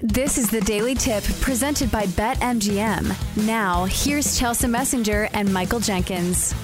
This is the Daily Tip presented by BetMGM. Now, here's Chelsa Messinger and Michael Jenkins.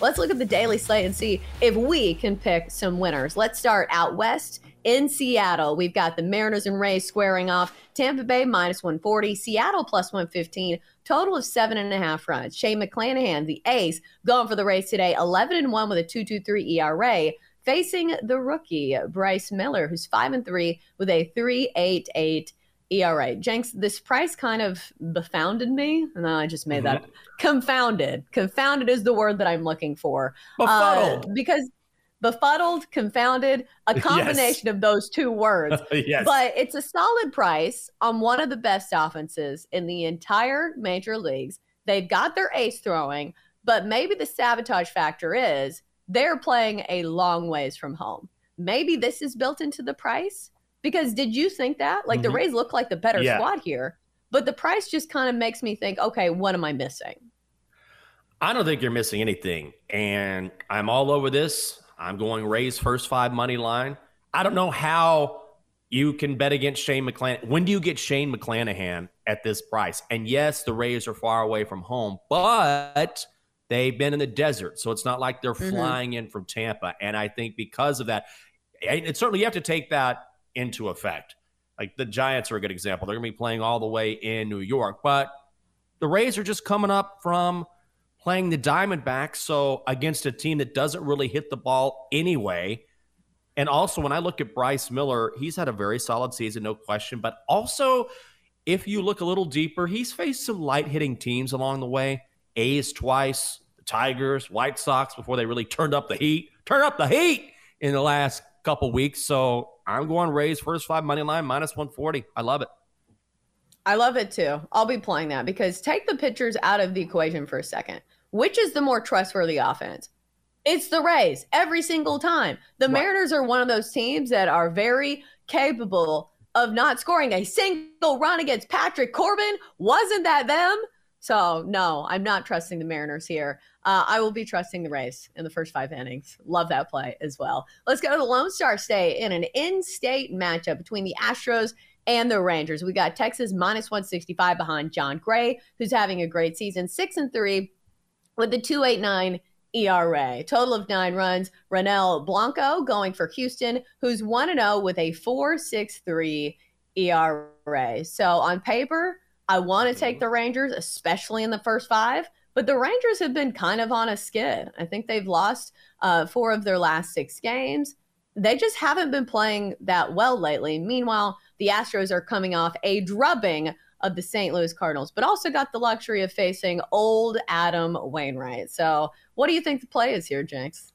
Let's look at the daily slate and see if we can pick some winners. Let's start out west in Seattle. We've got the Mariners and Rays squaring off. Tampa Bay minus 140, Seattle plus 115, total of seven and a half runs. Shane McClanahan, the ace, going for the Rays today, 11 and 1 with a 2.23 ERA facing the rookie Bryce Miller, who's five and three with a three eight eight ERA. Jenks, this price kind of befounded me. No, I just made mm-hmm. that confounded. Confounded is the word that I'm looking for. Befuddled. Uh, because befuddled, confounded, a combination yes. of those two words. yes. But it's a solid price on one of the best offenses in the entire major leagues. They've got their ace throwing, but maybe the sabotage factor is they're playing a long ways from home. Maybe this is built into the price because did you think that? Like mm-hmm. the Rays look like the better yeah. squad here, but the price just kind of makes me think, okay, what am I missing? I don't think you're missing anything. And I'm all over this. I'm going Rays first five money line. I don't know how you can bet against Shane McClanahan. When do you get Shane McClanahan at this price? And yes, the Rays are far away from home, but They've been in the desert, so it's not like they're mm-hmm. flying in from Tampa. And I think because of that, it certainly you have to take that into effect. Like the Giants are a good example. They're going to be playing all the way in New York, but the Rays are just coming up from playing the Diamondbacks, so against a team that doesn't really hit the ball anyway. And also, when I look at Bryce Miller, he's had a very solid season, no question. But also, if you look a little deeper, he's faced some light hitting teams along the way. A's twice, the Tigers, White Sox before they really turned up the heat. Turn up the heat in the last couple weeks. So I'm going Rays first five money line minus 140. I love it. I love it too. I'll be playing that because take the pitchers out of the equation for a second. Which is the more trustworthy offense? It's the Rays every single time. The right. Mariners are one of those teams that are very capable of not scoring a single run against Patrick Corbin. Wasn't that them? So no, I'm not trusting the Mariners here. Uh, I will be trusting the Rays in the first five innings. Love that play as well. Let's go to the Lone Star State in an in-state matchup between the Astros and the Rangers. We got Texas minus 165 behind Jon Gray, who's having a great season, six and three with the 289 ERA. Total of nine runs. Ronel Blanco going for Houston, who's 1 0 with a 4.63 ERA. So on paper, I want to take mm-hmm. the Rangers, especially in the first five. But the Rangers have been kind of on a skid. I think they've lost uh, four of their last six games. They just haven't been playing that well lately. Meanwhile, the Astros are coming off a drubbing of the St. Louis Cardinals, but also got the luxury of facing old Adam Wainwright. So, what do you think the play is here, Jenks?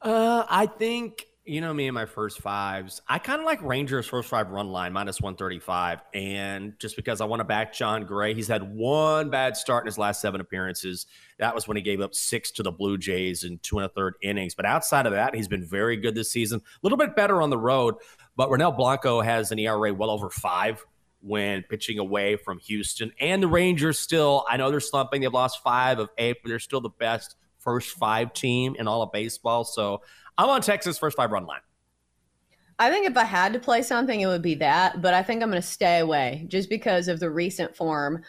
Uh, I think you know me and my first fives. I kind of like Rangers first five run line minus 135. And just because I want to back Jon Gray, he's had one bad start in his last seven appearances. That was when he gave up six to the Blue Jays in two and a third innings. But outside of that, he's been very good this season. A little bit better on the road. But Ronel Blanco has an ERA well over five when pitching away from Houston. And the Rangers still, I know they're slumping. They've lost five of eight, but they're still the best first five team in all of baseball. So I'm on Texas first five run line. I think if I had to play something, it would be that, but I think I'm going to stay away just because of the recent form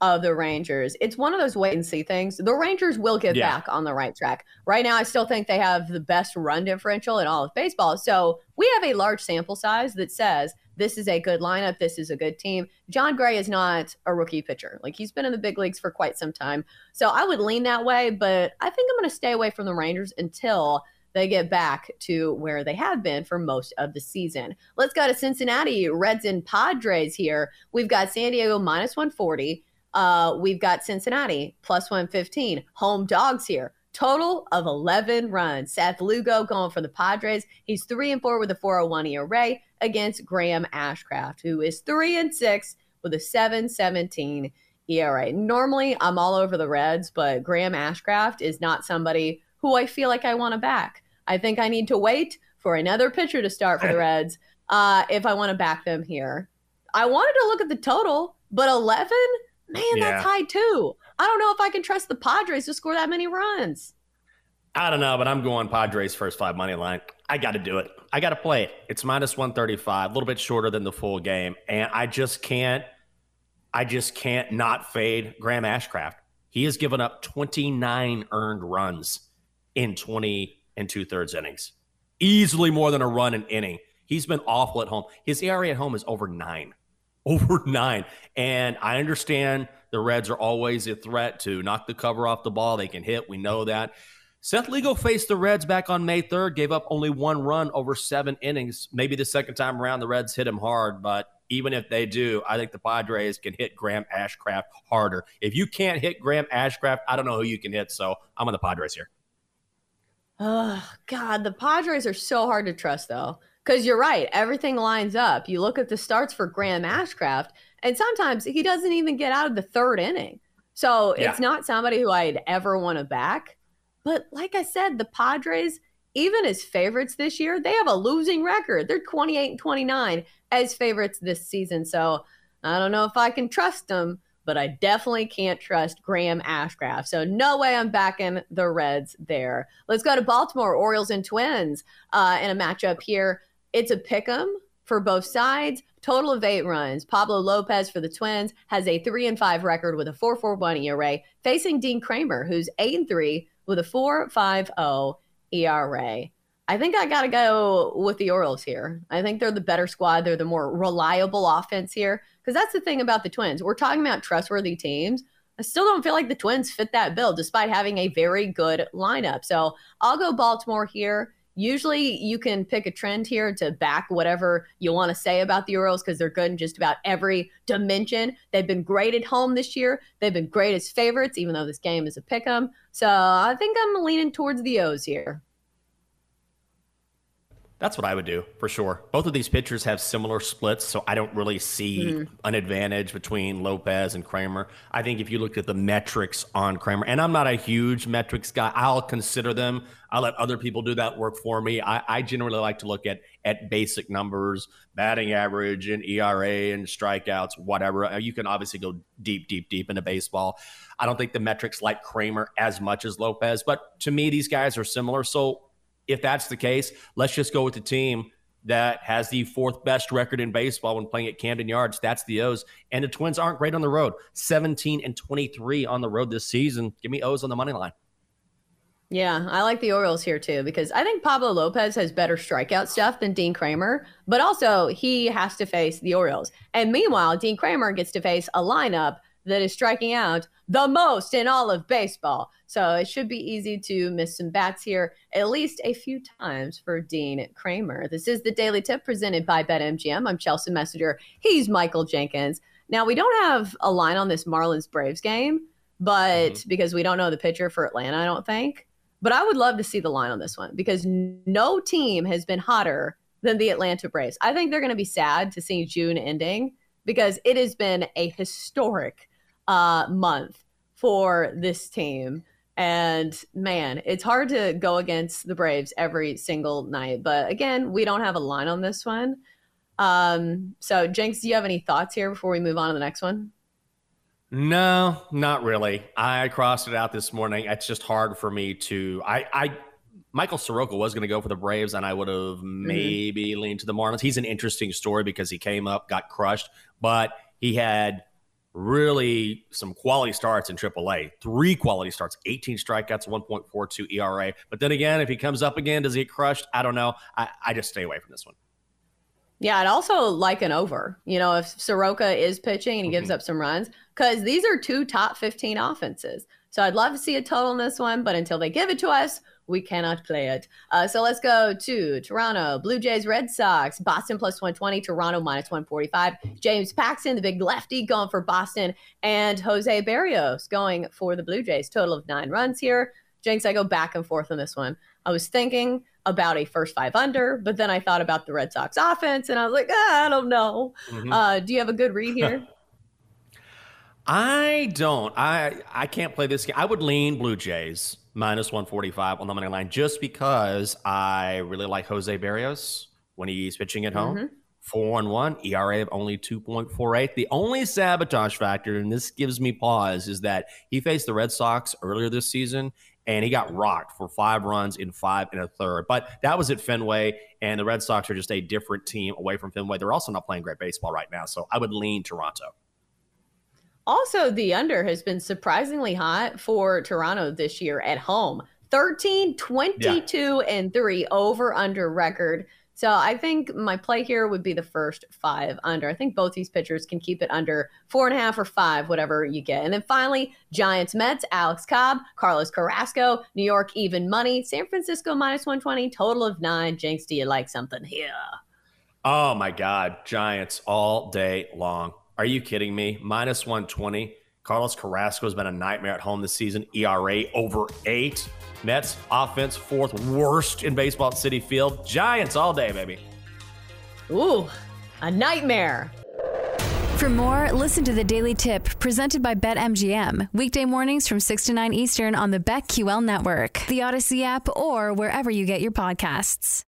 of the Rangers. It's one of those wait and see things. The Rangers will get yeah. back on the right track. Right now, I still think they have the best run differential in all of baseball. So we have a large sample size that says this is a good lineup. This is a good team. Jon Gray is not a rookie pitcher. Like he's been in the big leagues for quite some time. So I would lean that way, but I think I'm going to stay away from the Rangers until they get back to where they have been for most of the season. Let's go to Cincinnati, Reds and Padres here. We've got San Diego minus 140. Uh, we've got Cincinnati plus 115. Home dogs here. Total of 11 runs. Seth Lugo going for the Padres. He's 3 and 4 with a 401 ERA against Graham Ashcraft, who is 3 and 6 with a 717 ERA. Normally, I'm all over the Reds, but Graham Ashcraft is not somebody who I feel like I want to back. I think I need to wait for another pitcher to start for the Reds uh, if I want to back them here. I wanted to look at the total, but 11, man, yeah. that's high too. I don't know if I can trust the Padres to score that many runs. I don't know, but I'm going Padres first five money line. I got to do it. I got to play it. It's minus 135, a little bit shorter than the full game. And I just can't, I just can't not fade Graham Ashcraft. He has given up 29 earned runs in 20 and two thirds innings, easily more than a run an inning. He's been awful at home. His ERA at home is over nine, over nine. And I understand the Reds are always a threat to knock the cover off the ball. They can hit. We know that. Seth Lugo faced the Reds back on May 3rd, gave up only one run over seven innings. Maybe the second time around, the Reds hit him hard, but even if they do, I think the Padres can hit Graham Ashcraft harder. If you can't hit Graham Ashcraft, I don't know who you can hit. So I'm on the Padres here. Oh, God. The Padres are so hard to trust, though. Because you're right. Everything lines up. You look at the starts for Graham Ashcraft, and sometimes he doesn't even get out of the third inning. So yeah. it's not somebody who I'd ever want to back. But like I said, the Padres, even as favorites this year, they have a losing record. They're 28 and 29 as favorites this season. So I don't know if I can trust them, but I definitely can't trust Graham Ashcraft. So no way I'm backing the Reds there. Let's go to Baltimore, Orioles and Twins uh, in a matchup here. It's a pick 'em for both sides. Total of eight runs. Pablo Lopez for the Twins has a three and five record with a 4.41 ERA, facing Dean Kremer, who's eight and three with a 4.50 ERA. I think I got to go with the Orioles here. I think they're the better squad. They're the more reliable offense here. Because that's the thing about the Twins. We're talking about trustworthy teams. I still don't feel like the Twins fit that bill despite having a very good lineup. So I'll go Baltimore here. Usually you can pick a trend here to back whatever you want to say about the Orioles because they're good in just about every dimension. They've been great at home this year. They've been great as favorites, even though this game is a pick 'em. So I think I'm leaning towards the O's here. That's what I would do for sure. Both of these pitchers have similar splits, so I don't really see mm-hmm. an advantage between Lopez and Kremer. I think if you looked at the metrics on Kremer, and I'm not a huge metrics guy, I'll consider them. I'll let other people do that work for me. I, I generally like to look at at basic numbers, batting average and ERA and strikeouts, whatever. Uh, you can obviously go deep, deep, deep into baseball. I don't think the metrics like Kremer as much as Lopez, but to me, these guys are similar. So if that's the case, let's just go with the team that has the fourth best record in baseball when playing at Camden Yards. That's the O's. And the Twins aren't great on the road 17 and 23 on the road this season. Give me O's on the money line. Yeah, I like the Orioles here too because I think Pablo Lopez has better strikeout stuff than Dean Kremer, but also he has to face the Orioles. And meanwhile, Dean Kremer gets to face a lineup that is striking out the most in all of baseball. So it should be easy to miss some bats here at least a few times for Dean Kremer. This is the Daily Tip presented by BetMGM. I'm Chelsa Messinger. He's Michael Jenkins. Now, we don't have a line on this Marlins Braves game, but mm-hmm. because we don't know the pitcher for Atlanta, I don't think. But I would love to see the line on this one because no team has been hotter than the Atlanta Braves. I think they're going to be sad to see June ending because it has been a historic uh, month for this team. And man, it's hard to go against the Braves every single night. But again, we don't have a line on this one. Um, so, Jenks, do you have any thoughts here before we move on to the next one? No, not really. I crossed it out this morning. It's just hard for me to. I, I Michael Soroka was going to go for the Braves, and I would have mm-hmm. maybe mm-hmm. leaned to the Marlins. He's an interesting story because he came up, got crushed, but he had really some quality starts in AAA. Three quality starts, 18 strikeouts, 1.42 ERA. But then again, if he comes up again, does he get crushed? I don't know. I, I just stay away from this one. Yeah, I'd also like an over. You know, if Soroka is pitching and he gives mm-hmm. up some runs, because these are two top 15 offenses. So I'd love to see a total in this one, but until they give it to us, we cannot play it. Uh, so let's go to Toronto, Blue Jays, Red Sox, Boston plus 120, Toronto minus 145. James Paxton, the big lefty, going for Boston, and Jose Berrios going for the Blue Jays. Total of nine runs here. Jenks, I go back and forth on this one. I was thinking about a first five under, but then I thought about the Red Sox offense, and I was like, ah, I don't know. Mm-hmm. Uh, do you have a good read here? I don't. I I can't play this game. I would lean Blue Jays minus 145 on the money line just because I really like Jose Berrios when he's pitching at home. Mm-hmm. Four and one, ERA of only 2.48. The only sabotage factor, and this gives me pause, is that he faced the Red Sox earlier this season and he got rocked for five runs in five and a third. But that was at Fenway, and the Red Sox are just a different team away from Fenway. They're also not playing great baseball right now, so I would lean Toronto. Also, the under has been surprisingly hot for Toronto this year at home. 13, 22, yeah. and 3 over under record. So I think my play here would be the first five under. I think both these pitchers can keep it under four and a half or five, whatever you get. And then finally, Giants Mets, Alex Cobb, Carlos Carrasco, New York even money, San Francisco minus 120, total of nine. Jenks, do you like something here? Oh my God, Giants all day long. Are you kidding me? Minus 120. Carlos Carrasco has been a nightmare at home this season. ERA over eight. Mets offense fourth worst in baseball at Citi Field. Giants all day, baby. Ooh, a nightmare. For more, listen to the Daily Tip presented by BetMGM. Weekday mornings from 6 to 9 Eastern on the BetQL network, the Audacy app, or wherever you get your podcasts.